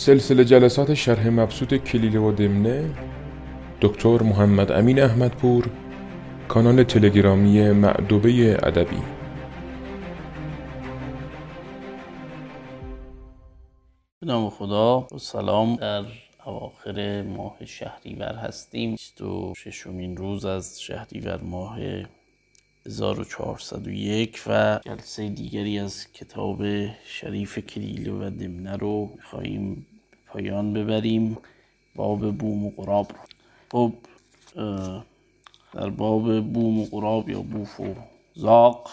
سلسله جلسات شرح مبسوط کلیله و دمنه دکتر محمد امین احمدپور کانال تلگرامی معدوبه ادبی. نام خدا و سلام. در اواخر ماه شهریور هستیم. 26 روز از شهریور ماه 1401 و جلسه دیگری از کتاب شریف کلیله و دمنه رو میخواییم پایان ببریم. باب بوم و قراب خب در باب بوم و قراب یا بوف و زاق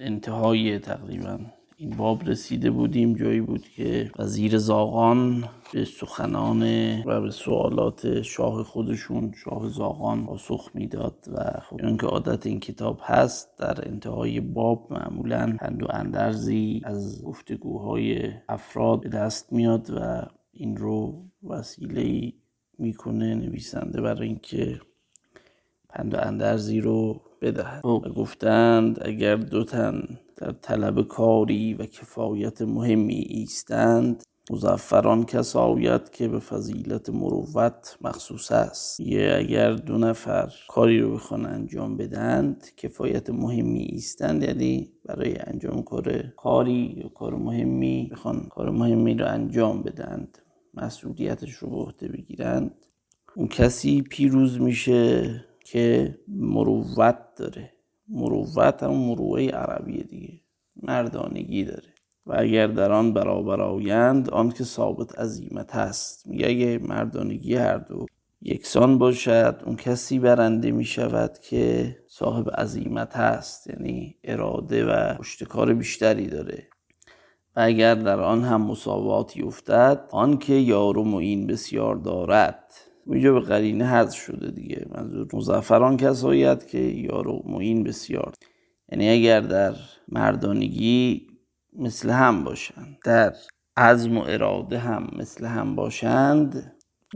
انتهای تقریبا این باب رسیده بودیم. جایی بود که وزیر زاغان به سخنان و به سوالات شاه خودشون شاه زاغان پاسخ می‌داد و خب اون که عادت این کتاب هست در انتهای باب معمولا پند و اندرزی از گفتگوهای افراد به دست میاد و این رو وسیله می‌کنه نویسنده برای اینکه پند و اندرزی رو بدهد. و گفتند اگر دو تن در طلب کاری و کفایت مهمی ایستند مزفران کسایت که به فضیلت مروت مخصوص است. یه اگر دو نفر کاری رو بخوان انجام بدند کفایت مهمی ایستند یعنی برای انجام کار کاری یا کار مهمی بخوان کار مهمی رو انجام بدند مسئولیتش رو به عهده بگیرند اون کسی پیروز میشه که مروت داره. مروت هم مروعه عربیه دیگه. مردانگی داره. و اگر در آن برابر آیند آن که ثابت عظیمت هست میگه اگه مردانگی هر دو یکسان باشد اون کسی برنده می شود که صاحب عظیمت هست یعنی اراده و پشتکار بیشتری داره. و اگر در آن هم مساواتی افتد آن که یار و معین بسیار دارد. اینجا به قرینه حذف شده دیگه. منظور مزفران کسایت که یار و معین بسیار یعنی اگر در مردانگی مثل هم باشند در عزم و اراده هم مثل هم باشند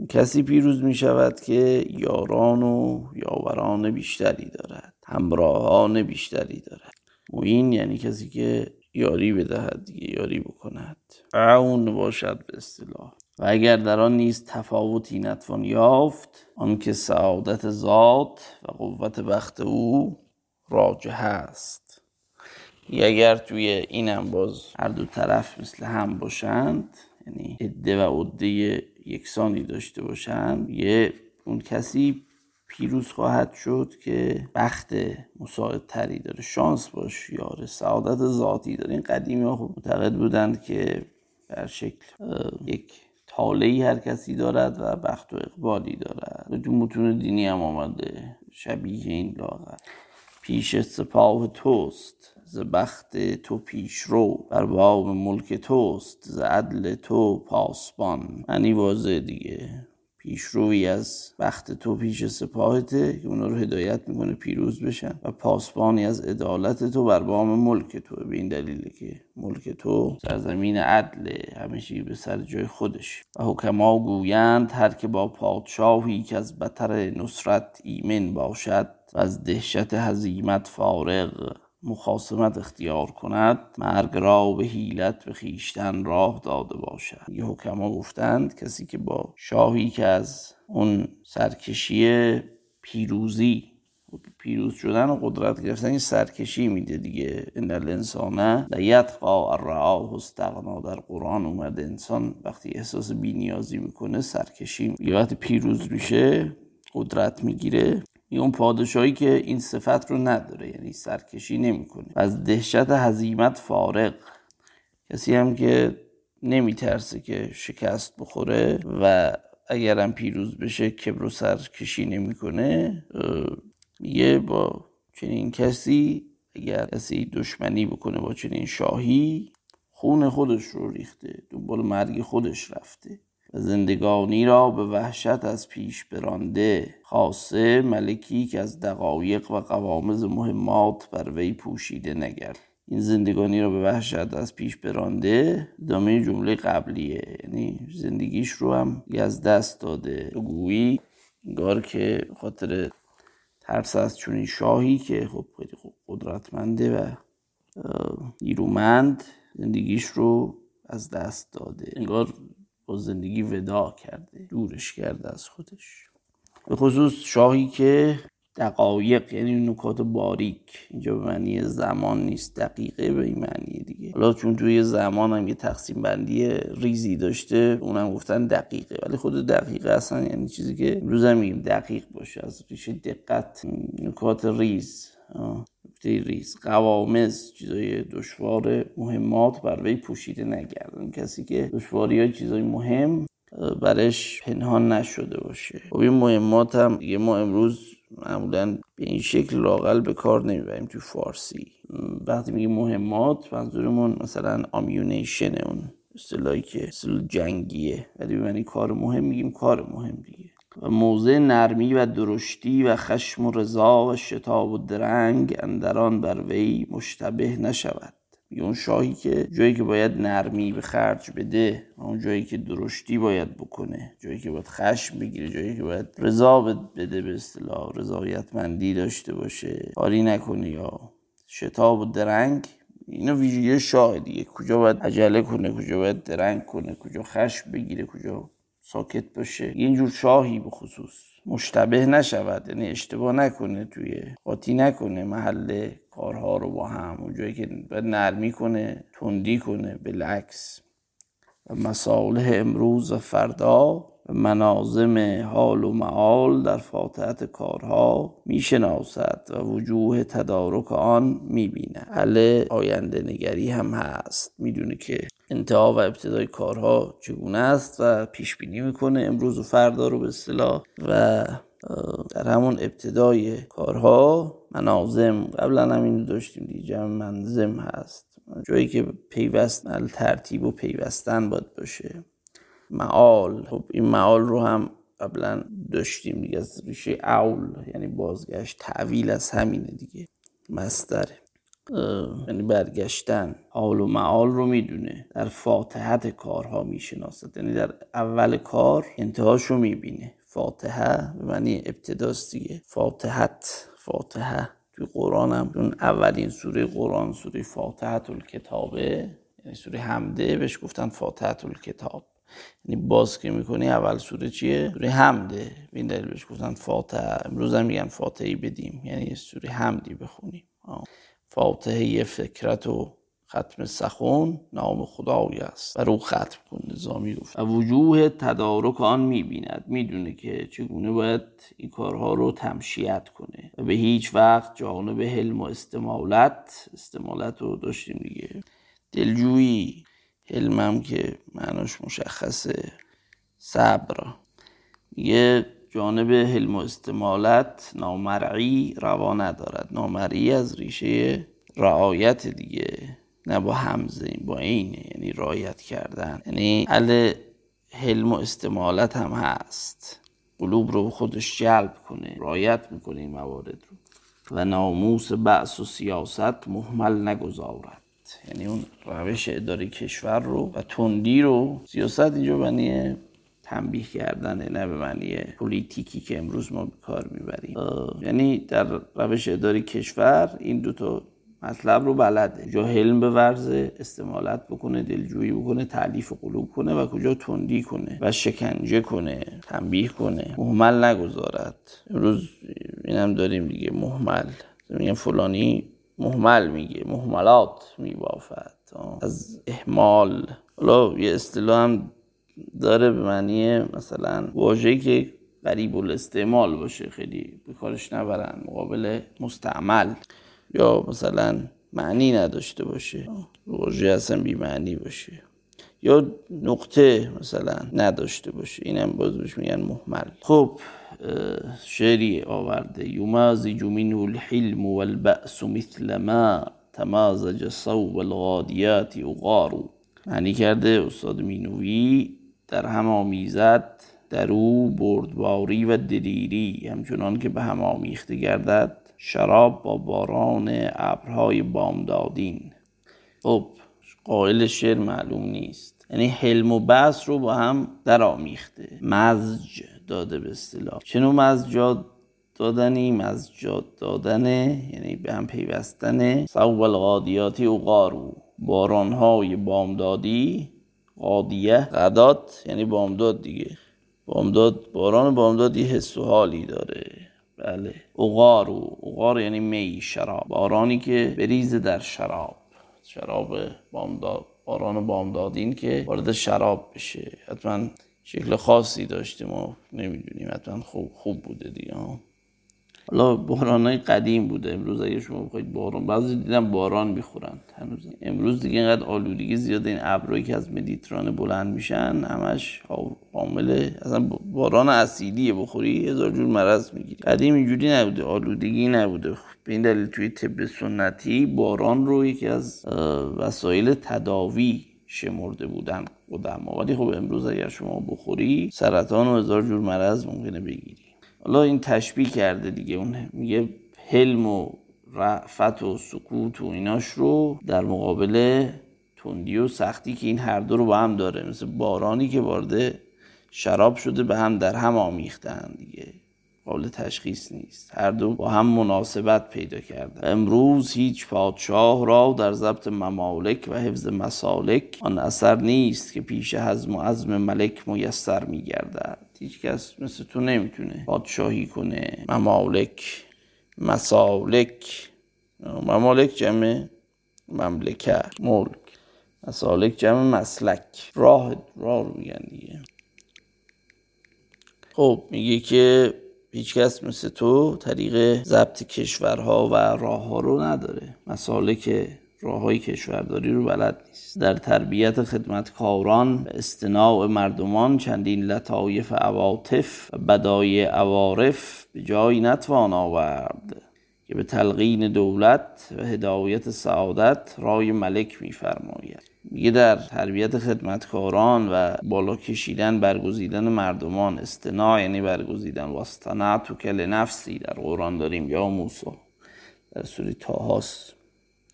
کسی پیروز می شود که یاران و یاوران بیشتری دارد همراهان بیشتری دارد. معین یعنی کسی که یاری بدهد دیگه یاری بکند. اون باشد به اصطلاح. و اگر در آن نیز تفاوتی نتوان یافت آنکه سعادت ذات و قوت بخت او راجه است. اگر توی اینم باز هر دو طرف مثل هم باشند یعنی عده و عده یکسانی داشته باشند یه اون کسی پیروز خواهد شد که بخت مساعدتری داره. شانس باش یاره سعادت ذاتی داره. این قدیمی ها خب معتقد بودند که در شکل یک تاله هر کسی دارد و بخت و اقبالی دارد. تو متون دینی هم آمده. شبیه این لاغر. پیش سپاه توست. ز بخت تو پیش رو. بر باب ملک توست. ز عدل تو پاسبان. معنی واضح دیگه. پیشروی از بخت تو پیش سپاهته که اونا رو هدایت می‌کنه پیروز بشن و پاسبانی از عدالت تو بر بام ملک تو. به این دلیله که ملک تو سرزمین عدل همیشه به سر جای خودش. و حکما گویند هر که با پادشاهی که از بطر نصرت ایمن باشد و از دهشت هزیمت فارغ. مخاسمت اختیار کند مرگ را به حیلت به خیشتن راه داده باشد. یه حکما گفتند کسی که با شاهی که از اون سرکشی پیروزی پیروز شدن و قدرت گرفتن این سرکشی میده دیگه. ان الانسان لیتقا الرعاه استغنا. در قرآن اومده انسان وقتی احساس بینیازی می‌کنه سرکشی یا وقتی پیروز میشه قدرت می‌گیره. اون پادشاهی که این صفت رو نداره یعنی سرکشی نمی‌کنه. و از دهشت هزیمت فارغ. کسی هم که نمیترسه که شکست بخوره و اگرم پیروز بشه کبر و سرکشی نمی‌کنه میگه با چنین کسی اگر کسی دشمنی بکنه با چنین شاهی خون خودش رو ریخته دنبال مرگ خودش رفته. و زندگانی را به وحشت از پیش برانده. خاصه ملکی که از دقایق و قوامز مهمات بر وی پوشیده نگرد. این زندگانی را به وحشت از پیش برانده دامه جمله قبلیه. یعنی زندگیش رو هم از دست داده. گویی انگار که خاطر ترس از چونین شاهی که خب خیلی قدرتمنده و نیرومند زندگیش رو از دست داده. انگار با زندگی ودا کرده دورش کرده از خودش. به خصوص شاهی که دقایق یعنی نکات باریک. اینجا به معنی زمان نیست دقیقه به این معنی دیگه. حالا چون توی زمان هم یه تقسیم بندی ریزی داشته اونم گفتن دقیقه. ولی خود دقیقه اصلا یعنی چیزی که امروز میگیم دقیق باشه از ریشه دقت نکات ریز. نکته ریز قوامز چیزای دشوار مهمات بر وی پوشیده نگردن. کسی که دشواری های چیزای مهم برش پنهان نشده باشه. خب این مهمات هم دیگه ما امروز معمولا به این شکل لاقل به کار نمی‌بریم تو فارسی. وقتی میگیم مهمات منظورمون مثلا آمیونیشن اون اصطلاحی که اصطلاح جنگیه. ولی به کار مهم میگیم کار مهم دیگه. و موضع نرمی و درشتی و خشم و رضا و شتاب و درنگ اندران بر وی مشتبه نشود. اون شاهی که جایی که باید نرمی به خرج بده اون جایی که درشتی باید بکنه. جایی که باید خشم بگیره جایی که باید رضا بده به اصطلاح رضایتمندی داشته باشه. کاری نکنه یا شتاب و درنگ. اینا ویژگی شاه دیگه کجا باید عجله کنه کجا باید درنگ کنه کجا خشم بگیره کجا ساکت باشه. اینجور شاهی به خصوص مشتبه نشود یعنی اشتباه نکنه توی قاطی نکنه محل کارها رو با هم. اونجایی که نرمی کنه تندی کنه بالعکس و مسائل امروز و فردا و منازم حال و معال در فاتحت کارها می‌شناسد و وجوه تدارک آن می‌بینه حل آینده نگری هم هست. می‌دونه که انتها و ابتدای کارها چگونه است و پیش بینی می‌کنه امروز و فردا رو به اصطلاح و در همون ابتدای کارها منازم قبلا هم اینو داشتیم دیگه جمع منظم هست. جایی که پیوست ترتیب و پیوستن باید باشه. معال. خب این معال رو هم قبلا داشتیم دیگه از ریشه اول یعنی بازگشت تعویل از همینه دیگه. مستره. یعنی برگشتن حال و معال رو می‌دونه. در فاتحت کارها می‌شناسد. یعنی در اول کار انتهاش رو می‌بینه. فاتحه به معنی ابتداست دیگه. فاتحت فاتحه. توی قرآن هم چون اولین سوره قرآن سوره فاتحت الکتابه یعنی سوره حمده بهش گفتن فاتحت الکتاب یعنی باز که می‌کنی اول سوره چیه؟ سوره حمده. این دلیل بهش گفتن فاتحه. امروز هم میگن فاتحی بدیم. یعنی سوره حمدی بخونیم. فاتحه فکرت و ختم سخون نام خدای است. و رو ختم کن نظامی گفت و وجوه تدارک آن می‌بیند. می‌دونه که چگونه باید این کارها رو تمشیت کنه. و به هیچ وقت جانب حلم و استمالت استمالت رو داشتیم دیگه. دلجویی. حلمم که معناش مشخصه. صبر. میگه جانب حلم و استمالت نامرعی روا ندارد. نامرعی از ریشه رعایت دیگه نه با همزه با اینه یعنی رعایت کردن. یعنی حل حلم و استمالت هم هست. قلوب رو خودش جلب کنه رعایت می‌کنه این موارد رو. و ناموس بعث و سیاست محمل نگذارد. یعنی اون روش اداره کشور رو و تندی رو. سیاست اینجا بنیه. تنبیه کردنه نه به معنی پلیتیکی که امروز ما به کار می‌بریم. یعنی در روش اداری کشور این دوتا مطلب رو بلده. کجا حلم به ورزه استمالت بکنه دلجویی بکنه تعلیف قلوب کنه و کجا تندی کنه و شکنجه کنه تنبیه کنه. محمل نگذارد. امروز اینم داریم دیگه محمل. میگن فلانی محمل میگه محملات میبافد. از احمال. حالا یه اصطلاح هم داره به معنی مثلا واژه‌ای که قریب الاستعمال باشه خیلی به کارش نبرن مقابل مستعمل. یا مثلا معنی نداشته باشه واژه اصلا بی معنی باشه. یا نقطه مثلا نداشته باشه اینم باز بهش میگن محمل. خب شعری آورده. یمازج منه الحلم والبأس مثل ما تمازج صوب الغادیات اغارو معنی کرده استاد مینوی در هم آمیزد در او بردباری و دلیری همچنان که به هم آمیخته گردد شراب با باران ابرهای بامدادین. خب قائل شعر معلوم نیست. یعنی حلم و بس رو با هم در آمیخته. مزج داده به اصطلاح. چنو مزجات دادنی؟ مزجات دادنه یعنی به هم پیوستنه صوب الغادیاتی و قارو بارانهای بامدادی. قادیه غدات یعنی بامداد دیگه. بامداد باران بامداد یه حس و حالی داره. بله. اغار و اغار یعنی می شراب. بارانی که بریزه در شراب. شراب بامداد باران بامدادین که وارد شراب بشه. حتما شکل خاصی داشته ما نمی‌دونیم. حتما خوب, خوب بوده دیگه. حالا باران های قدیم بوده. امروز اگه شما بخواید باران بعضی دیدم باران می‌خورن. هنوز امروز دیگه اینقدر آلودگی زیاده. این ابرایی که از مدیترانه بلند میشن همش حامل اصلا باران اسیدیه بخوری هزار جور مرض می‌گیری. قدیم اینجوری نبوده. آلودگی نبوده. به این دلیل توی طب سنتی باران رو یکی از وسایل تداوی شمرده بودن قدما. ولی خب امروز اگر شما بخوری سرطان و هزار جور مرض ممکنه بگیری. حالا این تشبیه کرده دیگه. اون میگه حلم و رفت و سکوت و ایناش رو در مقابل تندی و سختی که این هر دو رو با هم داره. مثل بارانی که وارد شراب شده به هم در هم آمیختن دیگه. قابل تشخیص نیست. هر دو با هم مناسبت پیدا کرده امروز هیچ پادشاه را در ضبط ممالک و حفظ مسالک آن اثر نیست که پیش حزم و عزم ملک میسر میگردد. هیچ کس مثل تو نمی‌تونه پادشاهی کنه. ممالک مسالک. ممالک جمع مملکه ملک. مسالک جمع مسلک. راه راه رو میگن دیگه. خب میگه که هیچکس مثل تو طریق ضبط کشورها و راه ها رو نداره. مسالک راه های کشورداری رو بلد نیست. در تربیت خدمتکاران و استناع مردمان چندین لطایف عواطف و بدای عوارف به جایی نتوان آورد که به تلقین دولت و هدایت سعادت رای ملک میفرماید. میگه در تربیت خدمتکاران و بالا کشیدن برگزیدن مردمان استناع یعنی برگزیدن و تو کل نفسی در قرآن داریم یا موسا در سوری تاهاست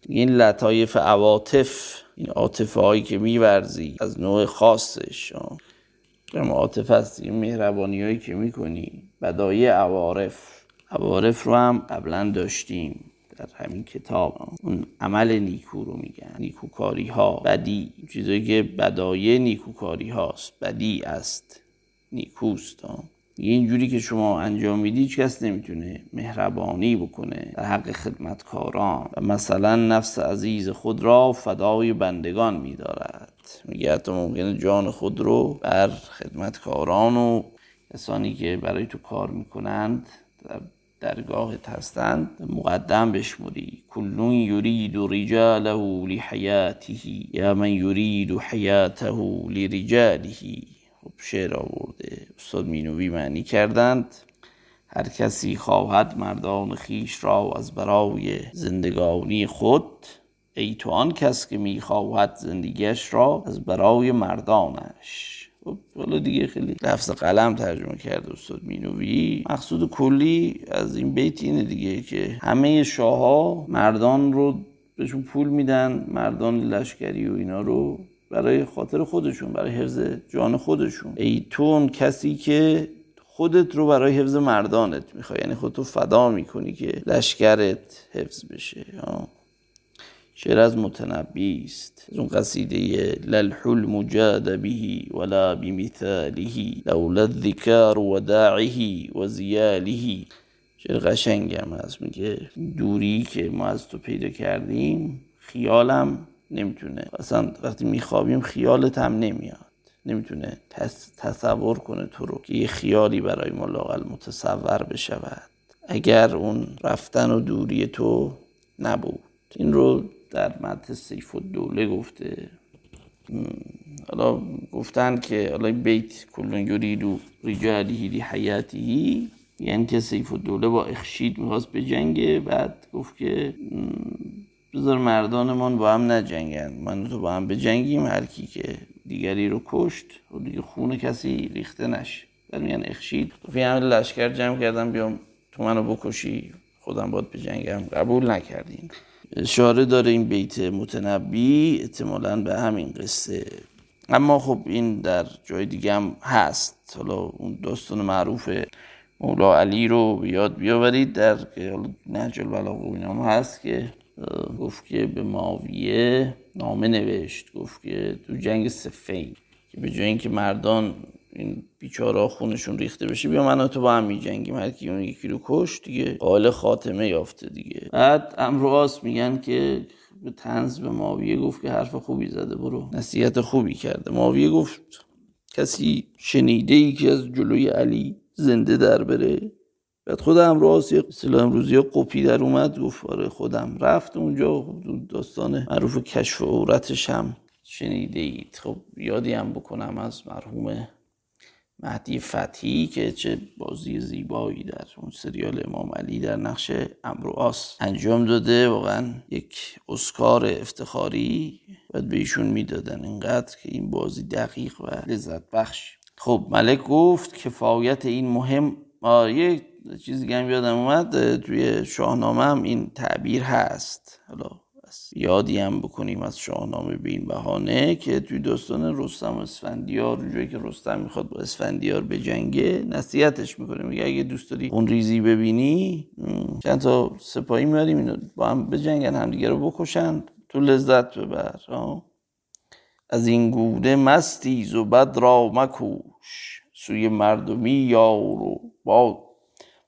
این لطایف عواطف این عاطفه هایی که میورزی از نوع خاصش. اما عاطفه هست این مهربانی هایی که می‌کنی بدای عوارف. عوارف رو هم قبلا داشتیم. در همین کتاب. اون عمل نیکو رو میگن. نیکوکاری ها بدی. چیزایی که بدایه نیکوکاری هاست. بدی است. نیکوست. اینجوری که شما انجام میدی هیچ کس نمی‌تونه مهربانی بکنه در حق خدمتکاران. و مثلا نفس عزیز خود را فدای بندگان میدارد. میگه حتی ممکنه جان خود رو بر خدمتکاران و کسانی که برای تو کار می‌کنند در درگاهت هستند مقدم بشمری. کلون یرید رجاله لحیاته یا من یرید حیاته لرجاله. خب شعر آورده. استاد مینوی معنی کردند. هر کسی خواهد مردان خیش را از برای زندگانی خود ای تو آن کس که می‌خواهد زندگیش را از برای مردانش. حالا دیگه خیلی لفظ قلم ترجمه کرده استاد مینوی. مقصود کلی از این بیت اینه دیگه که همه شاه مردان رو بهشون پول میدن مردان لشکری و اینا رو برای خاطر خودشون برای حفظ جان خودشون. ای تو کسی که خودت رو برای حفظ مردانت می‌خوای یعنی خودتو فدا می‌کنی که لشکرت حفظ بشه. شعر از متنبی است. از اون قصیده للحل مجاد به ولا بمثاله لولا الذکار و داعه و زیاله. شعر قشنگ هم هست. میگه دوری که ما از تو پیدا کردیم خیالم نمی‌تونه. اصلا وقتی میخوابیم خیالت هم نمیاد. نمی‌تونه تصور کنه تو رو که یه خیالی برای ما لاقل متصور بشود. اگر اون رفتن و دوری تو نبود. این رو در متن سیف و دوله گفته. حالا گفتن که حالا بیت کلون یریدو رجالی لی حیاتی یعنی که سیف و دوله با اخشید می‌خواست به جنگه بعد گفت که بذار مردانمان با هم نجنگن من تو با هم به جنگیم هر کی که دیگری رو کشت و دیگه خون کسی ریخته نشه. بعد میگن اخشید. فی همه لشکر جمع کردم بیام تو منو بکشی خودم باید به جنگم قبول نکردین اشاره داره این بیت متنبی احتمالا به همین قصه. اما خب این در جای دیگه هم هست. حالا اون داستان معروف مولا علی رو یاد بیاورید در که نهج البلاغه و هست که گفت که به ماویه نامه نوشت. گفت که تو جنگ سفین که به جای اینکه مردان این بیچاره خونشون ریخته بشه بیا من تو با هم میجنگیم. هر کی اون یکی رو کش دیگه قال خاتمه یافته دیگه. بعد امرواس میگن که به تنز به ماویه گفت که حرف خوبی زده برو. نصیحت خوبی کرده. ماویه گفت کسی شنیده ای که از جلوی علی زنده در بره؟ بعد خود امراض یه اصطلاح امروزی قپی در اومد گفت آره خودم رفت اونجا داستان معروف کشف عورتش هم شنیده اید خب یادی هم بکنم از مرحوم مهدی فتحی که چه بازی زیبایی در اون سریال امام علی در نقش امروآس انجام داده. واقعا یک اسکار افتخاری باید به ایشون می‌دادن اینقدر که این بازی دقیق و لذت بخش. خب ملک گفت کفایت این مهم. یک چیزی که هم یادم اومد توی شاهنامه هم این تعبیر هست. حالا یادی هم بکنیم از شاهنامه به این بهانه که توی داستان رستم و اسفندیار جایی که رستم می‌خواد با اسفندیار به جنگه نصیحتش می‌کنه. میگه اگه دوست داری اون ریزی ببینی چند تا سپاهی میاریم اینو با هم بجنگن همدیگه رو بکشن. تو لذت ببر از این گونه مستی و بد را مکوش. سوی مردمی یارو با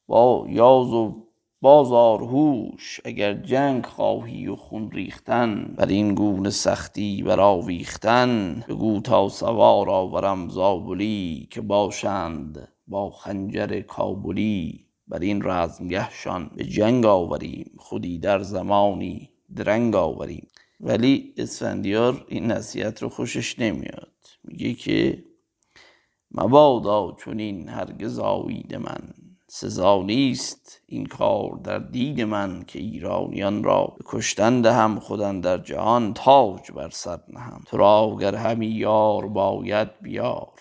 با یاز و بازار هوش اگر جنگ خواهی و خون ریختن بر این گونه سختی بر آویختن بگو تا سوار آورم زابلی که باشند با خنجر کابلی. بر این رزمگهشان به جنگ آوریم خودی در زمانی درنگ آوریم. ولی اسفندیار این نصیحت رو خوشش نمیاد. میگه که مبادا چونین هرگز آوید من. سزا نیست این کار در دید من که ایرانیان را به کشتن دهم خودن در جهان تاج بر سر نهم. تو را گر همی یار باید بیار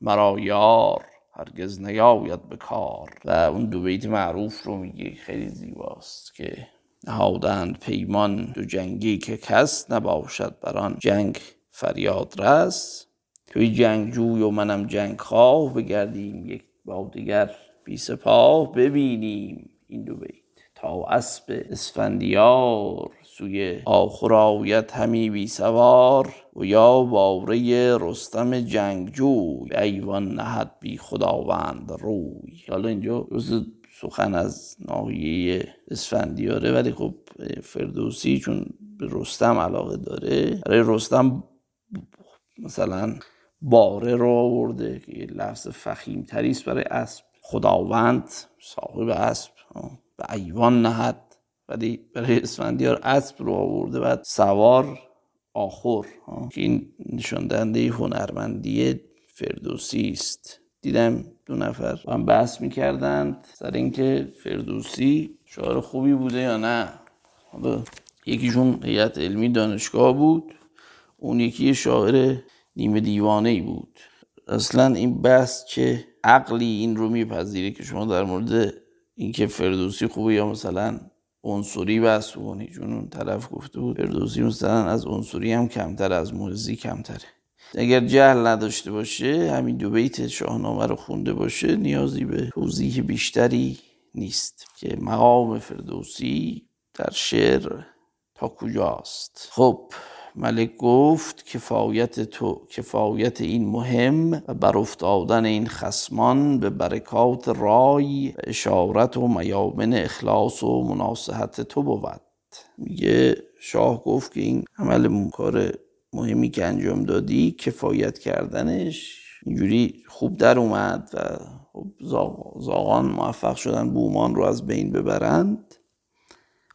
مرا یار هرگز نیاید به کار. و اون دو بیت معروف رو میگه خیلی زیباست که نهادند پیمان دو جنگی که کس نباشد بر آن جنگ فریاد رس. توی جنگ جوی و منم جنگ خواه بگردیم یک با دیگر بی سپاه ببینیم این دو بیت. تا اسب اسفندیار سوی آخر آید همی بی سوار و یا باره رستم جنگجوی به ایوان نهد بی خداوند روی. حالا اینجا سخن از ناحیه اسفندیاره ولی خب فردوسی چون به رستم علاقه داره برای رستم مثلا باره رو آورده که لفظ فخیم تریست برای اسب خداوند صاحب اسب به ایوان نهد ولی برای اسفندیار اسب رو آورده بعد سوار آخر که این نشان دهنده هنرمندی فردوسی است. دیدم دو نفر با هم بحث می‌کردند سر اینکه فردوسی شاعر خوبی بوده یا نه. حالا یکیشون هیئت علمی دانشگاه بود اون یکی شاعر نیمه دیوانه ای بود. اصلا این بحث که عقلی این رو میپذیره که شما در مورد اینکه فردوسی خوبه یا مثلا عنصری بحث کنی چون اون طرف گفته بود فردوسی مثلا از عنصری هم کمتر از موزی کمتره. اگر جهل نداشته باشه همین دو بیت شاهنامه رو خونده باشه نیازی به توضیح بیشتری نیست که مقام فردوسی در شعر تا کجاست. خب ملک گفت کفایت تو کفایت این مهم و بر افتادن این خسمان به برکات رای اشارت و میامن اخلاص و مناسحت تو بود. میگه شاه گفت که این عمل کار مهمی که انجام دادی کفایت کردنش اینجوری خوب در اومد و خب زاغان موفق شدن بومان رو از بین ببرند.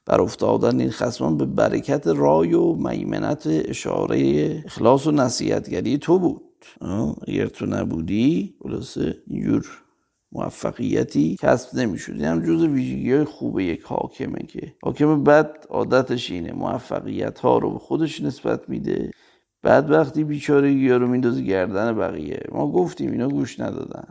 بر افتادن این خسمان به برکت رای و میمنت اشاره اخلاص و نصیحتگری تو بود. اگر تو نبودی خلاصه اینجور موفقیتی کسب نمی‌شد این هم جز ویژگی های خوب یک حاکمه که. حاکم بد عادتش اینه موفقیت ها رو به خودش نسبت میده. بعد وقتی بیچارگی ها رو میندازه گردن بقیه. ما گفتیم اینا گوش ندادن.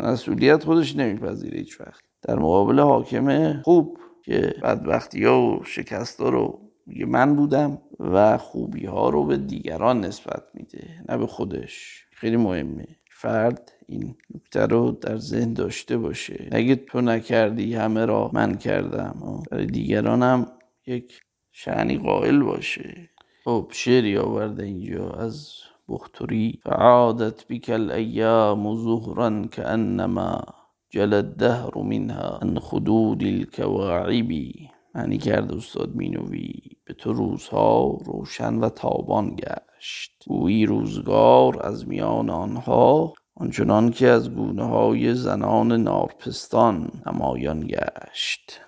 مسئولیت خودش نمیپذیره هیچ وقت در مقابل حاکمه خوب که بدبختی ها و شکست ها رو میگه من بودم و خوبی ها رو به دیگران نسبت میده نه به خودش. خیلی مهمه. فرد این نکته رو در ذهن داشته باشه. اگه تو نکردی همه را من کردم برای دیگران هم یک شعنی قائل باشه. خب شعری آورده اینجا از بختوری. فعادت بك الأيام زهرا كأنما جل الدهر منها ان خدود الكواعب معنی کرده استاد مینوی به تو روزها روشن و تابان گشت. گویی روزگار از میان آنها آنچنان که از گونه های زنان نارپستان نمایان گشت.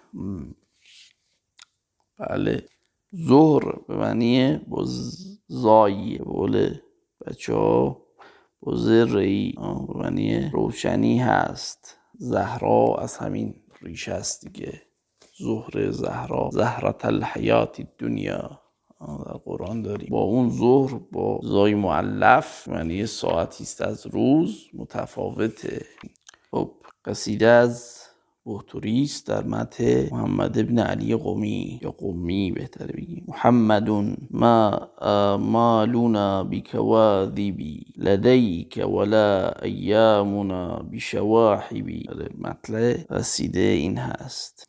بله. ظهر به معنی با زایی بول بچه ها با زرعی به معنی روشنی هست. زهرا از همین ریشه است دیگه. ظهر زهرا. زهرت الحیات دنیا در قرآن داری با اون ظهر با زای معلف یعنی ساعتی است از روز متفاوته. خب قصیده از بوتوریست در مت محمد ابن علی قومی. یا قومی بهتره بگیم. محمد ما مالونا بکواذبی لدیک ولا ایامنا بشواحبی. مطلع قصیده این هست.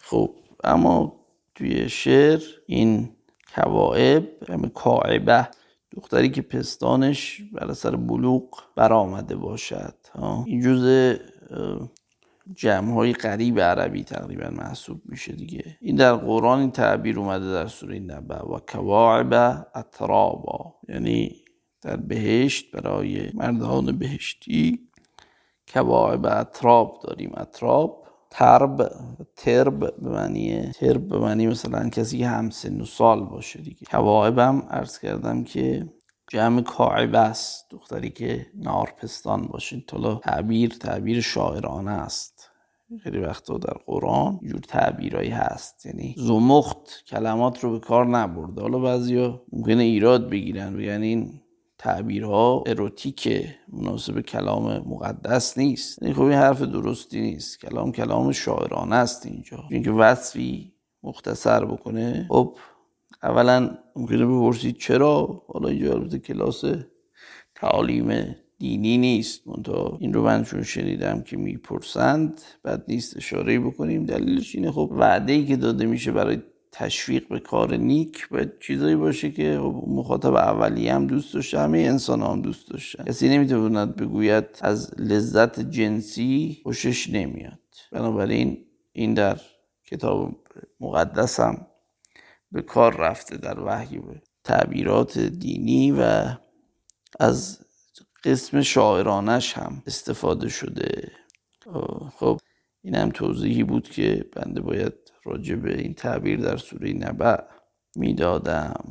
خب اما توی شعر این کوائب یعنی کاعبه دختری که پستانش بر سر بلوغ برآمده باشد. این جزء جمع های قریب عربی تقریبا محسوب میشه دیگه. این در قرآن این تعبیر اومده در سوره نبع و کواعب اطرابا. یعنی در بهشت برای مردان بهشتی کواعب اطراب داریم. اطراب ترب ترب به معنی ترب به معنی مثلا کسی که هم سن و سال باشه دیگه. کواعبم عرض کردم که جمع کاعبه است. دختری که نارپستان باشه. طلا تعبیر تعبیر شاعرانه است. خیلی وقتا در قرآن جور تعبیرایی هست. یعنی زمخت کلمات رو به کار نبرده. حالا بعضیا ممکنه ایراد بگیرن بگن این تعبیرها اروتیک مناسب کلام مقدس نیست. یعنی خب این حرف درستی نیست. کلام کلام شاعرانه است اینجا. اینکه وصفی مختصر بکنه خب اولا ممکنه بپرسید چرا؟ حالا اینجا البته کلاس تعالیم دینی نیست. منتها این رو من چون شنیدم که می‌پرسند بعد نیست اشاره بکنیم. دلیلش اینه خب وعده ای که داده میشه برای تشویق به کار نیک و چیزایی باشه که خب مخاطب اولی هم دوست داشته همه انسان هم دوست داشتن. کسی نمی‌تواند بگوید از لذت جنسی خوشش نمیاد. بنابراین این در کتاب مقدس هم به کار رفته در وحی به تعبیرات دینی و از قسم شاعرانش هم استفاده شده. خب این هم توضیحی بود که بنده باید راجع به این تعبیر در سوره نبع می‌دادم.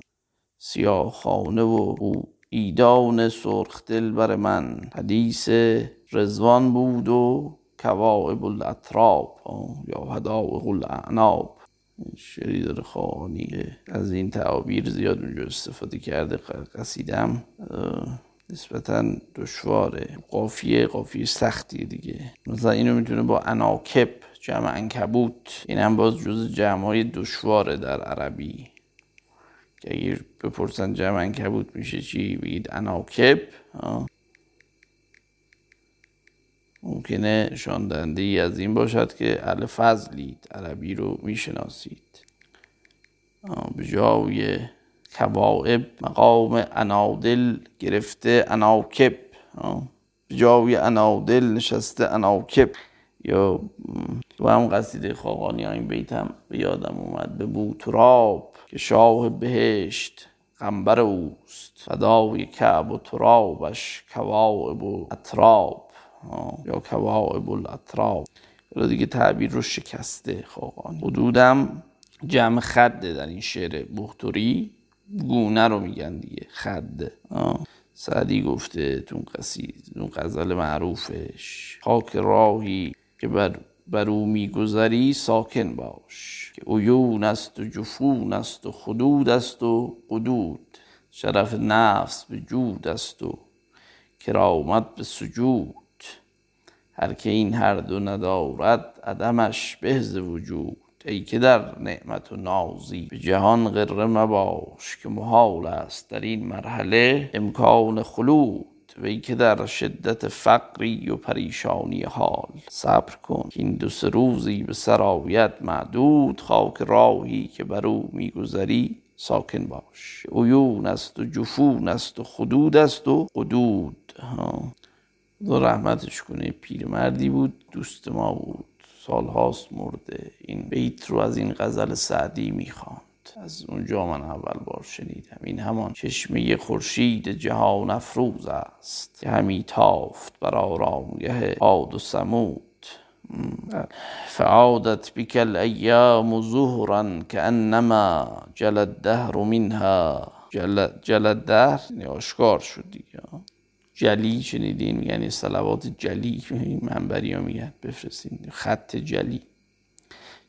سیاه خانه و او ایدان سرخ دل بر من. حدیث رزوان بود و کوائب الاطراب یا هداوق الاعناب. شعری داره خانی از این تعابیر زیاد اونجا استفاده کرده قصیدم. نسبتا دشواره. قافیه قافیه سختی دیگه. مثلا اینو می‌تونه با اناکب جمع انکبوت این هم باز جز جمع های دشواره در عربی. که اگر بپرسن جمع انکبوت میشه چی بگید؟ اناکب ممکنه شاندنده ای از این باشد که اهل فضلید عربی رو می‌شناسید. به جای کبائب مقام انادل گرفته اناکب. جای انادل نشسته اناکب. یا تو هم قصیده خاقانی این بیت هم به یادم اومد. به بوتراب که شاه بهشت غنبر اوست. فدای کعب و ترابش کوائب و اطراب یا کوائب الاطراب. یا دیگه تعبیر رو شکسته خاقانی. حدودم جمع خده در این شعر بختوری. گونه رو میگن دیگه. خده سعدی گفته تو قصید اون غزل معروفش. خاک راهی که بر بر او میگذری ساکن باش. که عیون است و جفون است و خدود است و قدود. شرف نفس به جود است و کرامت به سجود. هر که این هر دو ندارد عدمش بهز وجود. ای که در نعمت و نازی به جهان غره مباش که محال است در این مرحله امکان خلود و ای که در شدت فقری و پریشانی حال صبر کن که این دو سه روزی به سر آید معدود خاک راهی که بر او میگذری ساکن باش. عیون است و جفون است و خدود است و قدود. خدا رحمتش کنه پیرمردی بود دوست ما بود. سالهاست مرده. این بیت رو از این غزل سعدی می‌خواند. از اونجا من اول بار شنیدم. این همان چشمه خورشید جهان افروز است. که همی تافت بر آرامگه عاد و سمود. فعادت بك الأيام زهرا كأنما جل الدهر منها. جل, جل الدهر؟ یعنی آشکار شد دیگه. جلی شنیدین؟ یعنی صلوات جلی منبری ها میگن. بفرستین. خط جلی.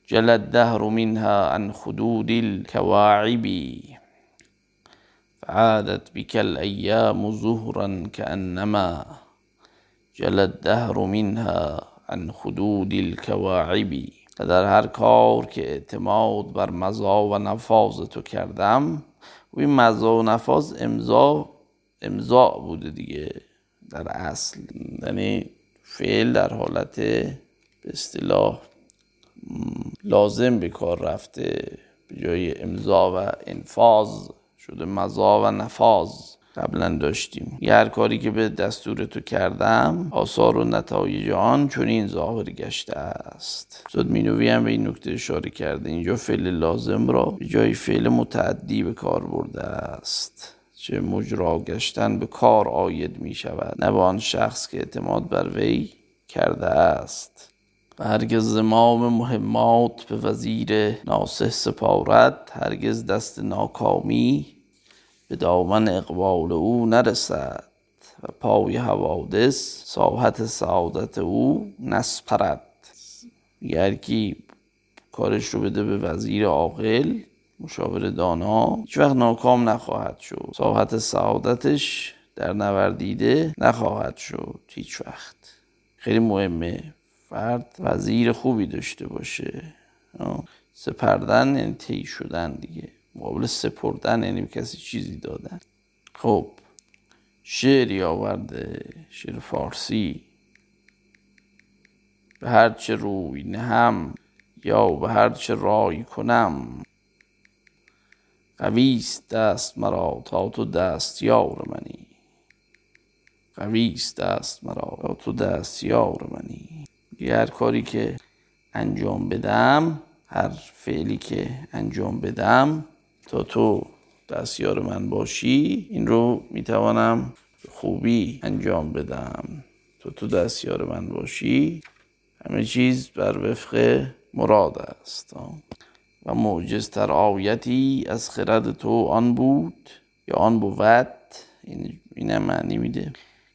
جل الدهر منها عن خدود الكواعب فعادت بك الأيام زهرا كأنما جل الدهر منها عن خدود الكواعب در هر کار که اعتماد بر مزا و نفاذ تو کردم و این مزا و نفاذ امضا امضا بوده دیگه در اصل. یعنی فعل در حالت به اصطلاح لازم به کار رفته به جای امضا و انفاز شده مزا و نفاذ قبلا داشتیم. یه هر کاری که به دستور تو کردم آثار و نتایج آن چون این ظاهر گشته است. زد مینوی هم به این نکته اشاره کرده اینجا فعل لازم را به جای فعل متعدی به کار برده است. چه مجرا گشتن به کار آید می شود. نه آن شخص که اعتماد بر وی کرده است. و هرگز زمام مهمات به وزیر ناسه سپارت هرگز دست ناکامی به دامن اقبال او نرسد و پای حوادث ساحت سعادت او نسپرد. گر کی کارش رو بده به وزیر عاقل مشاور دانا هیچ وقت ناکام نخواهد شد. ساحت سعادتش در نوردیده نخواهد شد هیچ وقت. خیلی مهمه. فرد وزیر خوبی داشته باشه. سپردن یعنی طی شدن دیگه. مقابل سپردن یعنی کسی چیزی دادن. خب. شعری آورده. شعر فارسی. به هر چه روی نهم یا به هر چه رای کنم. قویست دست مرا تا تو دست یار منی. قویست دست مرا تا تو دست یار منی. هر کاری که انجام بدم هر فعلی که انجام بدم تا تو دستیار من باشی این رو می‌توانم خوبی انجام بدم. تا تو دستیار من باشی همه چیز بر وفق مراد است. و معجزتر آیتی از خرد تو آن بود یا آن بود. این, این معنی میده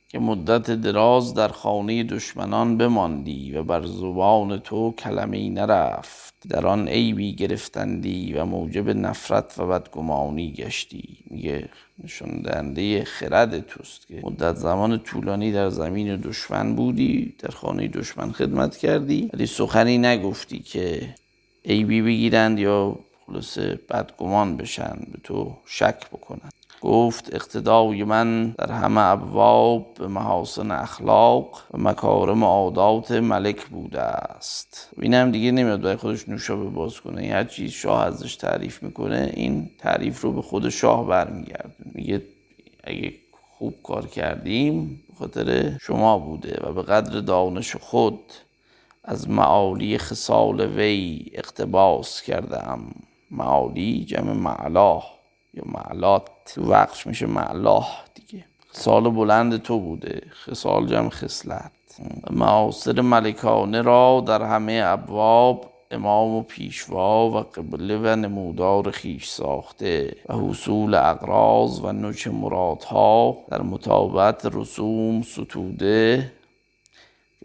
که مدت دراز در خانه دشمنان بماندی و بر زبان تو کلمه نرفت. در آن عیبی گرفتندی و موجب نفرت و بدگمانی گشتی. میگه نشان دهنده خرد توست که مدت زمان طولانی در زمین دشمن بودی در خانه دشمن خدمت کردی. ولی سخنی نگفتی که عیبی بگیرند یا خلاصه بدگمان بشن به تو شک بکنن. گفت اقتدای من در همه ابواب به محاسن اخلاق و مکارم عادات ملک بوده است. اینم دیگه نمیاد برای خودش نوشابه باز کنه. هر چیز شاه ازش تعریف می‌کنه این تعریف رو به خود شاه برمیگردون میگه اگه خوب کار کردیم به خاطر شما بوده و به قدر دانش خود از معالی خصال وی اقتباس کردم. معالی جمع معلاه یا معلات وقتش میشه معلاه دیگه. سال بلند تو بوده خسال جمع خسلت معاصر ملکانه را در همه ابواب امام و پیشوا و قبله و نمودار خیش ساخته و حصول اقراض و نوچ مرادها در مطابقت رسوم ستوده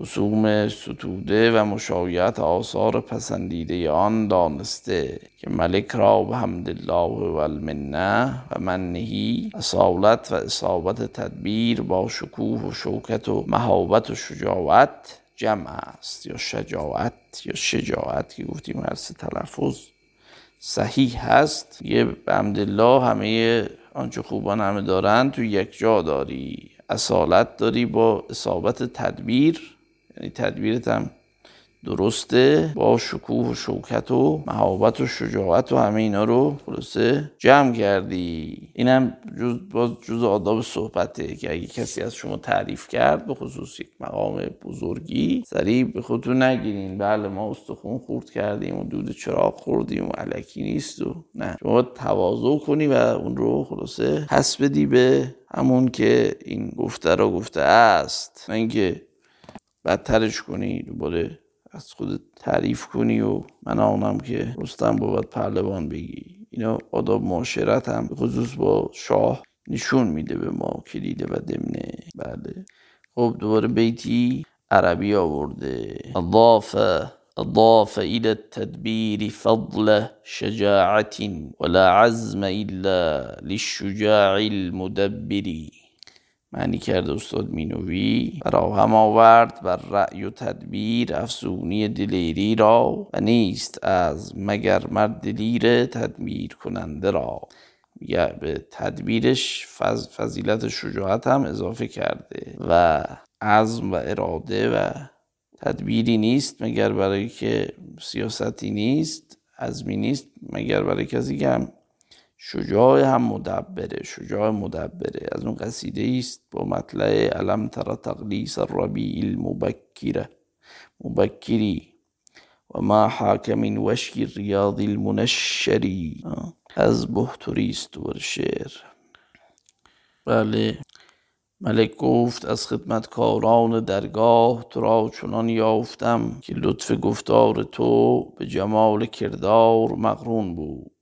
رسوم ستوده و مشایعت آثار پسندیده آن دانسته که ملک را به حمدالله و المنه و منهی اصالت و اصابت تدبیر با شکوه و شوکت و مهابت و شجاعت جمع است یا شجاعت یا شجاعت که گفتیم هر سه تلفظ صحیح هست. یه به حمدالله همه آنچه خوبان همه دارن تو یک جا داری. اصالت داری با اصابت تدبیر. یعنی تدبیرت هم درسته. با شکوه و شوکت و مهابت و شجاعت و همه اینا رو خلاصه جمع کردی. اینم جز باز جز آداب صحبته که اگه کسی از شما تعریف کرد به خصوص یک مقام بزرگی سریع به خودتون نگیرین. بله ما استخون خورد کردیم و دود چراغ خوردیم و علکی نیست و نه. شما تواضع کنی و اون رو خلاصه حس بدی به همون که این گفته را گفته است. نه اینکه بدترش کنی دوباره از خود تعریف کنی و من آنم که رستم بود پهلوان بگی. اینا آداب معاشرت هم خصوص با شاه نشون میده به ما کلیده و دمنه بله. خب دوباره بیتی عربی آورده. اضاف اضاف الى التدبیر فضل شجاعت ولا عزم الا للشجاع المدبری معنی کرده استاد مینوی. هم آورد بر رأی و تدبیر افزونی دلیری را و نیست از مگر مرد دلیر تدبیر کننده را. یا به تدبیرش فض... فضیلت شجاعت هم اضافه کرده و عزم و اراده و تدبیری نیست مگر برای که سیاستی نیست عزمی نیست مگر برای کسی که هم شجاع هم مدبره شجاع مدبره. از اون قصیده است با مطلع علم تر تقلیس الربیع المبکره مبکری و ما حاک من وشک ریاض المنشری از بهتری است و شعر بله. ملک گفت از خدمتکاران درگاه تو را چنان یافتم که لطف گفتار تو به جمال کردار مقرون بود.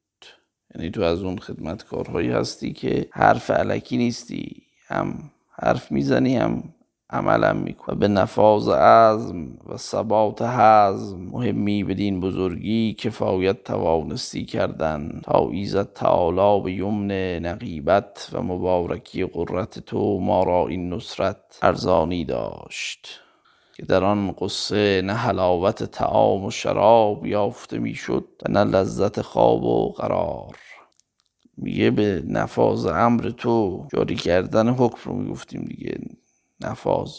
یعنی تو از اون خدمتکارهایی هستی که حرف علکی نیستی هم حرف می‌زنی هم عملم می‌کنی. و به نفاذ عزم و ثبات حزم مهمی بدین بزرگی کفایت توانستی کردن تا ایزد تعالی به یمن نقیبت و مبارکی قررت تو ما را این نصرت ارزانی داشت. که در آن قصه نه حلاوت تعام و شراب یافته می‌شد و نه لذت خواب و قرار. میگه به نفاذ امر تو جاری کردن حکم رو می‌گفتیم دیگه نفاذ.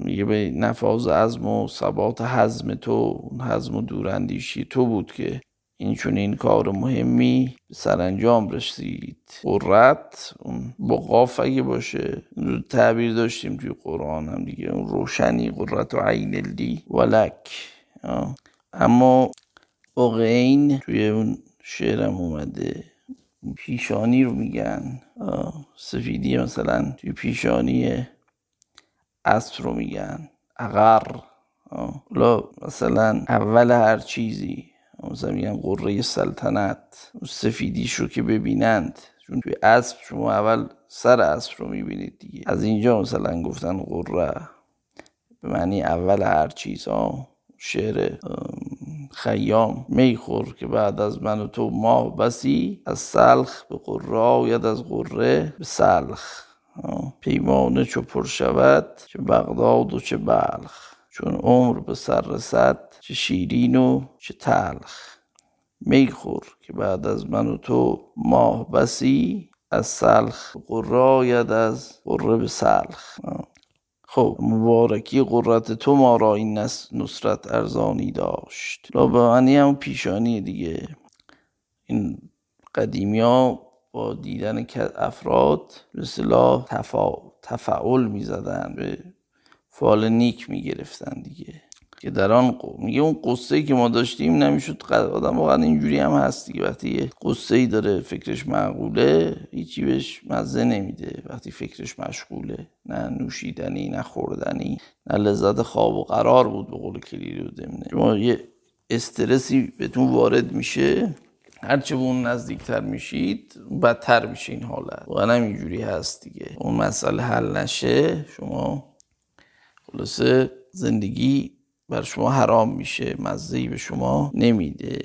میگه به نفاذ عزم و ثبات حزم تو حزم و دوراندیشی تو بود که این چون این کار مهمی به سرانجام رسید. قررت اون بقاف اگه باشه. رو تعبیر داشتیم توی قرآن هم دیگه اون روشنی قررت و عین الدی ولک اما اقین توی اون شعرم اومده. پیشانی رو میگن. سفیدی مثلا توی پیشانی اسب رو میگن. اغر. لا مثلا اول هر چیزی مثلا میگن قره سلطنت سفیدیش رو که ببینند. چون توی اسب شما اول سر اسب رو می‌بینید دیگه. از اینجا مثلا گفتن قره. به معنی اول هر چیز. ها شعر خیام میخور که بعد از من و تو ماه بسی از سلخ به قره آید از قره به سلخ. پیمانه چو پر شود چه بغداد و چه بلخ. چون عمر به سر رسد چه شیرین و چه تلخ. میخور که بعد از من و تو ماه بسی از سلخ قره آید از قره به سلخ. خب. مبارکی قررت تو ما را این نصرت ارزانی داشت. لابانی هم پیشانی دیگه. این قدیمی ها با دیدن افراد به صلاح تفا... تفعول می‌زدن به فال نیک می‌گرفتن دیگه. که در آن میگه اون قصه که ما داشتیم نمی‌شد آدم واقعا اینجوری هم هست دیگه. وقتی یه قصه ای داره فکرش معقوله هیچی بهش مزه نمیده. وقتی فکرش مشغوله نه نوشیدنی نه خوردنی نه لذت خواب و قرار بود به قول کلیری و دمنه شما یه استرسی بهتون وارد میشه. هرچه به اون نزدیکتر میشید بدتر میشه این حالت. واقعا اینجوری هست دیگه. اون مسئله حل نشه شما خلاصه زندگی بر شما حرام میشه مزهی به شما نمیده.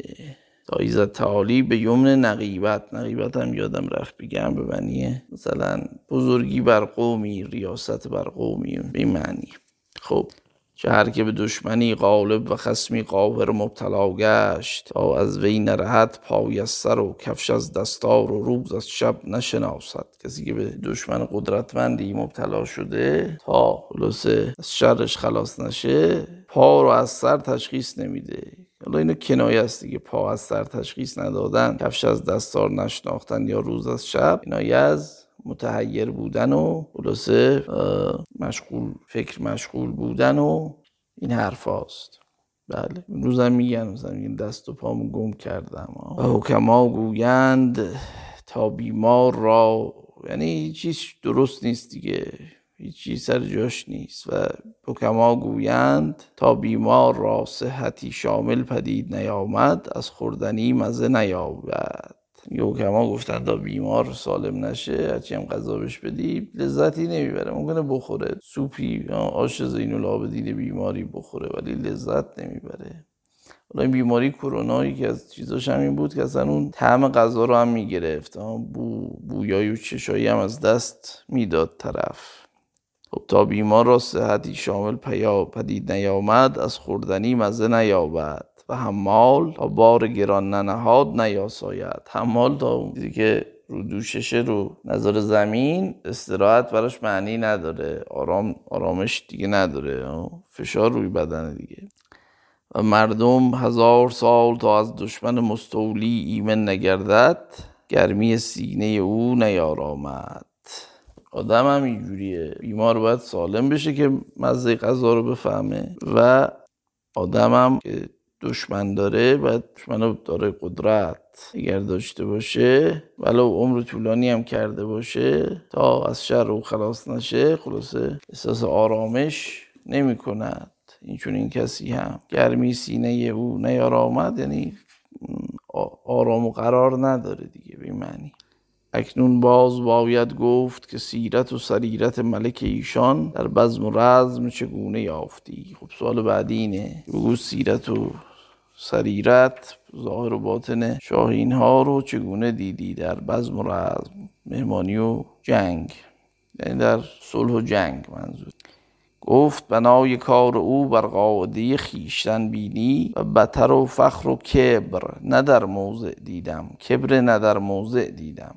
تا تعالی به یمن نقیبت. نقیبت هم یادم رفت بگم به معنی مثلا بزرگی بر قومی ریاست بر قومی به معنی. خب که هر که به دشمنی غالب و خسمی قاهر مبتلا گشت تا از وی نرهد پای از سر و کفش از دستار و روز از شب نشناسد. کسی که به دشمن قدرتمندی مبتلا شده تا خلاصه از شرش خلاص نشه پا رو از سر تشخیص نمیده. حالا اینو کنایه است دیگه. پا از سر تشخیص ندادن. کفش از دستار نشناختن یا روز از شب. کنایه از متحیر بودن و خلاصه مشغول فکر مشغول بودن و این حرف هاست بله. روزم میگن مثلا میگن دست و پامو گم کردم. و حکما گویند تا بیمار را یعنی چیز درست نیست دیگه. هیچی سر جاش نیست و حکما گویند تا بیمار را صحتی شامل پدید نیامد از خوردنی مزه نیابد. حکما گفتن تا بیمار سالم نشه هرچی هم غذا بهش بدی لذتی نمی‌بره. ممکنه بخوره. سوپی آش زین العابدین بیماری بخوره ولی لذت نمی‌بره. حالا این بیماری کرونا یکی از چیزاش همین بود که اصلا اون طعم غذا رو هم می‌گرفت. بو بویای و چشایی هم از دست می‌داد طرف. خب تا بیمار را صحتی شامل پیا پدید نیامد از خوردنی مزه نیابد و حمال تا بار گران ننهاد نیاساید. حمال تا اون چیزی که رو دوششه رو نظر زمین استراحت براش معنی نداره. آرام آرامش دیگه نداره. فشار روی بدن دیگه. و مردم هزار سال تا از دشمن مستولی ایمن نگردد. گرمی سینه او نیارامد. آدم هم اینجوریه. بیمار باید سالم بشه که مزه غذا رو بفهمه و آدم هم که دشمن داره باید دشمن داره قدرت. اگر داشته باشه ولو عمر طولانی هم کرده باشه تا از شر او خلاص نشه خلاصه احساس آرامش نمی کند این چون این کسی هم گرمی سینه او نیارامد یعنی آرام و قرار نداره دیگه به معنی. اکنون باز باید گفت که سیرت و سریرت ملک ایشان در بزم و رزم چگونه یافتی؟ خب سوال بعدی اینه. بگو سیرت و سریرت ظاهر و باطن شاهین ها رو چگونه دیدی در بزم و رزم مهمانی و جنگ؟ یعنی در صلح و جنگ منظور. گفت بنای کار او بر قاعده خیشتن بینی و بتر و فخر و کبر نه در موضع دیدم کبر نه در موضع دیدم.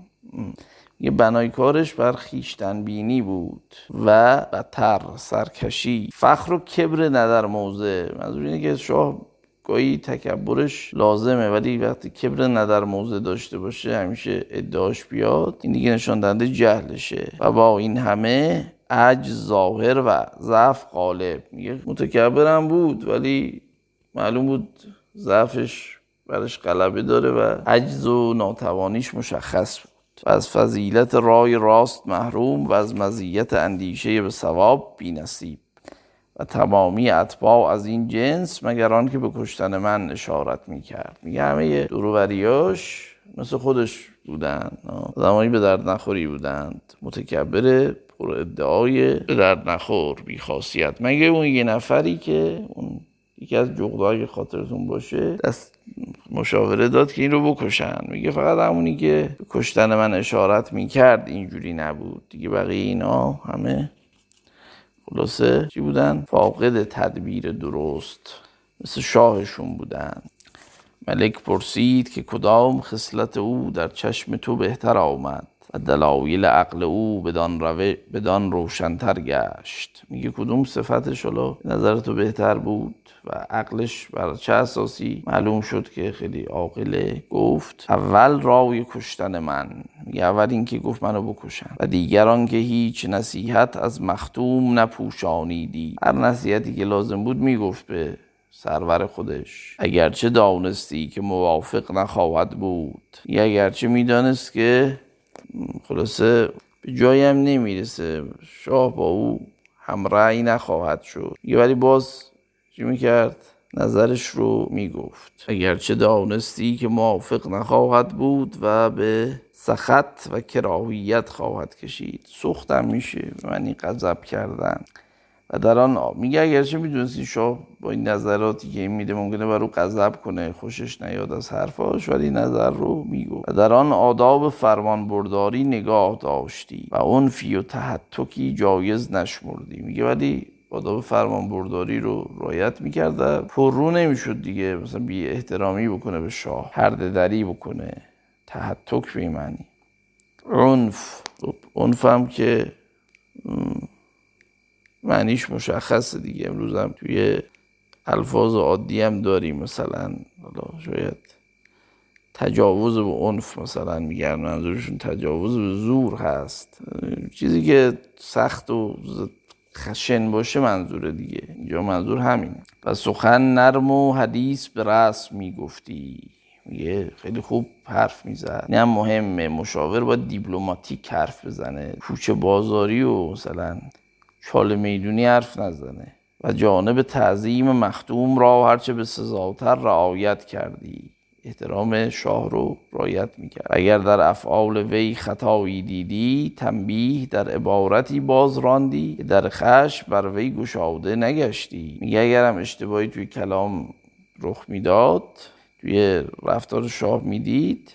یه بنای کارش بر خیشتن بینی بود و بتر سرکشی. فخر و کبر ندر موضع. منظور اینه که شاه گاهی تکبرش لازمه ولی وقتی کبر ندر موضع داشته باشه همیشه ادعاش بیاد این دیگه نشان دهنده جهلشه. و با این همه عج ظاهر و ضعف غالب. میگه متکبرم بود ولی معلوم بود ضعفش برش غلبه داره و عجز و ناتوانیش مشخص بود. و از فضیلت رای راست محروم و از مزیت اندیشه به ثواب بینصیب. و تمامی اتباع از این جنس مگر آن که به کشتن من اشارت می‌کرد. میگه همه دروبریاش مثل خودش بودن. زمانی به درد نخوری بودند. متکبر پر ادعای به درد نخور بی خاصیت. مگه اون یه نفری که اون یکی از جغدهای خاطرتون باشه دست مشاوره داد که این رو بکشن. میگه فقط همونی که کشتن من اشارت می‌کرد اینجوری نبود. دیگه بقیه اینا همه خلاصه چی بودن؟ فاقد تدبیر درست. مثل شاهشون بودن. ملک پرسید که کدام خصلت او در چشم تو بهتر آمد و دلایل عقل او بدان, روی بدان روشنتر گشت. میگه کدوم صفتش حالا نظر تو بهتر بود؟ و عقلش بر چه اساسی معلوم شد که خیلی عاقله گفت اول راوی کشتن من میگه اول اینکه گفت منو بکشن. و دیگران که هیچ نصیحت از مختوم نپوشانیدی. هر نصیحتی که لازم بود می‌گفت به سرور خودش. اگرچه دانستی که موافق نخواهد بود. یا اگرچه می‌دانست که خلاصه به جایی هم نمی‌رسه. شاه با او همرأی نخواهد شد. یه ولی باز چی می‌کرد؟ نظرش رو می‌گفت. اگرچه دانستی که موافق نخواهد بود و به سخت و کراهیت خواهد کشید سختم میشه معنی غضب کردن. و در آن میگه اگرچه می‌دونستی شاه با این نظراتی که این میده ممکنه بر او غضب کنه خوشش نیاد از حرفاش ولی نظر رو میگو و در آن آداب فرمان برداری نگاه داشتی و اون فی و تحتکی جایز نشمردی. میگه ولی آداب فرمان برداری رو رایت می‌کرد و پر نمی‌شد دیگه مثلا بی احترامی بکنه به شاه پرده دری بکنه تحتک به معنی. عنف عنف هم که معنیش مشخصه دیگه. امروز هم توی الفاظ عادی هم داریم مثلا شاید تجاوز به عنف مثلا میگن منظورشون تجاوز به زور هست. چیزی که سخت و خشن باشه منظور دیگه. اینجا منظور همینه و سخن نرم و حدیث به رسم می‌گفتی. میگه خیلی خوب حرف می‌زد. هم مهمه. مشاور باید دیپلماتیک حرف بزنه. کوچه بازاری و مثلا چال می‌دونی حرف نزنه. و جانب تعظیم مختوم را هرچه به سزاتر رعایت کردی. احترام شاه رو رایت می‌کرد. اگر در افعال وی خطایی دیدی تنبیه در عبارتی باز راندی در خش بر وی گشاده نگشتی. میگه اگرم اشتباهی توی کلام رخ می‌داد توی رفتار شاه می‌دید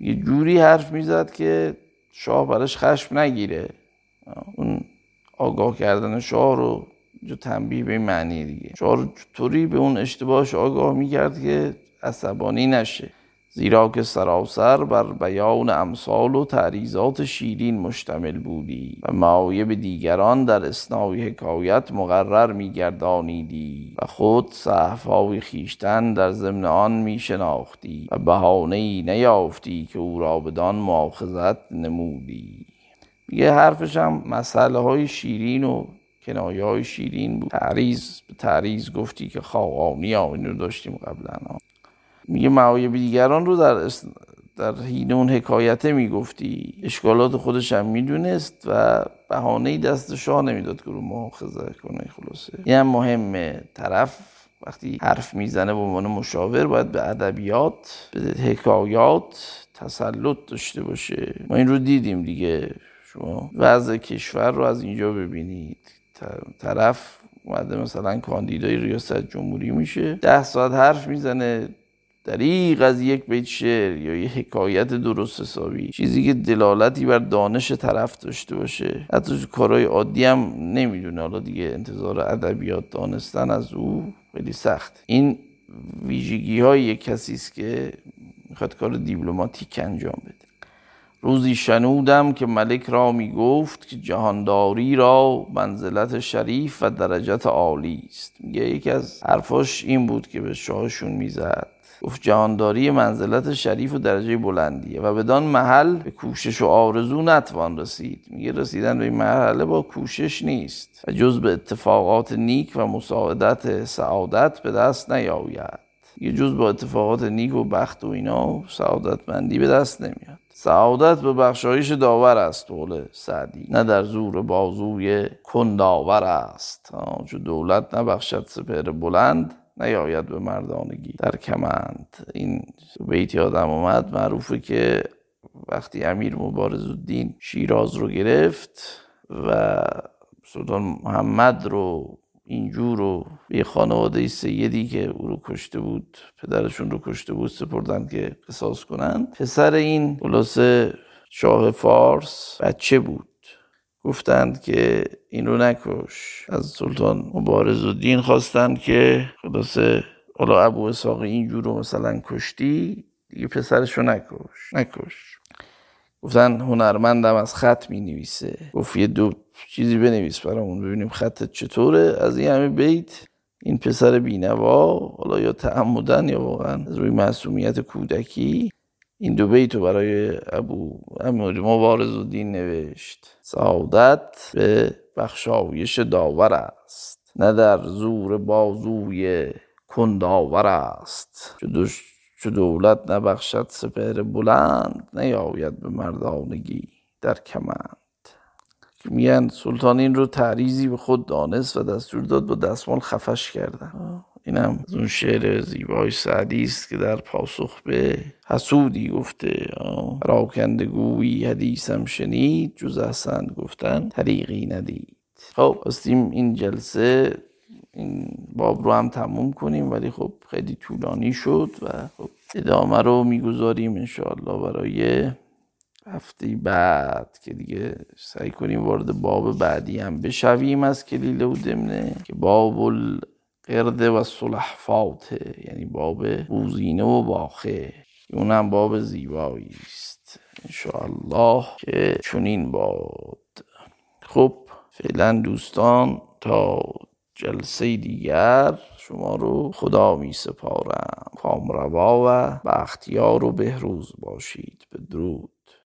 یه جوری حرف می‌زد که شاه برش خشم نگیره. اون آگاه کردن شاه رو جو تنبیه به معنی دیگه. شاه رو طوری به اون اشتباهش آگاه می‌کرد که عصبانی نشه. زیرا که سراسر بر بیان امثال و تعریضات شیرین مشتمل بودی و معایب دیگران در اسنای حکایت مقرر میگردانیدی و خود صحفای خیشتن در ضمن آن میشناختی و بهانه ای نیافتی که او را بدان مؤاخذت نمودی. یه حرفش هم مسئله های شیرین و کنایه های شیرین بود. تعریض به تعریض گفتی که خواهانی ها اینو داشتیم قبلا. میگه معایب دیگران رو در در حین اون حکایته می‌گفتی. اشکالات خودش هم می‌دونست و بهانه دست شاه نمی‌داد که رو مؤاخذه کنه خلاصه. این هم مهمه. طرف وقتی حرف می‌زنه به عنوان مشاور باید به ادبیات به حکایات تسلط داشته باشه. ما این رو دیدیم دیگه. شما وضع کشور رو از اینجا ببینید. طرف اومده مثلا کاندیدای ریاست جمهوری میشه. ده ساعت حرف می‌زنه. دریق از یک بیت شعر یا یه حکایت درست حسابی چیزی که دلالتی بر دانش طرف داشته باشه. حتی تو کارهای عادی هم نمی‌دونه. حالا دیگه انتظار ادبیات دانستن از او خیلی سخت. این ویژگی های یک کسی است که می‌خواد کار دیپلماتیک انجام بده. روزی شنودم که ملک را می گفت که جهانداری را منزلت شریف و درجت عالی است. میگه یکی از حرفاش این بود که به شاهشون می‌زد. گفت جهانداری منزلت شریف و درجه بلندیه و بدان محل به کوشش و آرزو نتوان رسید. میگه رسیدن به این مرحله با کوشش نیست و جز به اتفاقات نیک و مساعدت سعادت به دست نیاید. یه جز با اتفاقات نیک و بخت و اینا سعادتمندی به دست نمیاد. سعادت به بخشایش داور است قول سعدی نه در زور بازوی کنداور است. چون دولت نبخشد سپر بلند نیاید به مردانگی. در کمند. این بیت یادم اومد معروفه که وقتی امیر مبارز الدین شیراز رو گرفت و سلطان محمد رو اینجور رو به خانواده سیدی که او رو کشته بود پدرشون رو کشته بود سپردن که قصاص کنن. پسر این خلاصه شاه فارس بچه بود. گفتند که این رو نکش. از سلطان مبارز الدین خواستند که خلاصه حالا ابو اساق اینجور رو مثلا کشتی دیگه پسرش رو نکش. نکش. گفتن هنرمندم از خط می نویسه گفت یه دو چیزی بنویس برامون ببینیم خطت چطوره. از این همه بیت این پسر بینوا حالا یا تعمدن یا واقعا از روی معصومیت کودکی این دو بیتو برای ابو امیر مبارز الدین نوشت. سعادت به بخشایش داور است نه در زور بازوی کنداور است. چو دولت نبخشد سپهر بلند نیاید به مردانگی در کمند. میگن سلطان این رو تعریزی به خود دانست و دستور داد با دستمال خفش کردن. اینم از اون شعر زیبای سعدی است که در پاسخ به حسودی گفته راکندگوی حدیثم شنید جز احسن گفتن طریقی ندید. خب استیم این جلسه این باب رو هم تموم کنیم ولی خب خیلی طولانی شد و خب ادامه رو می‌گذاریم انشاءالله برای هفته بعد که دیگه سعی کنیم وارد باب بعدی هم بشویم از کلیله و دمنه که باب قرد و صلحفاته یعنی باب بوزینه و باخه. اون هم باب زیبایی است انشاءالله که چنین باد. خب فعلا دوستان تا جلسه دیگر شما رو خدا می سپارم کامروا و بختیار و بهروز باشید. به درود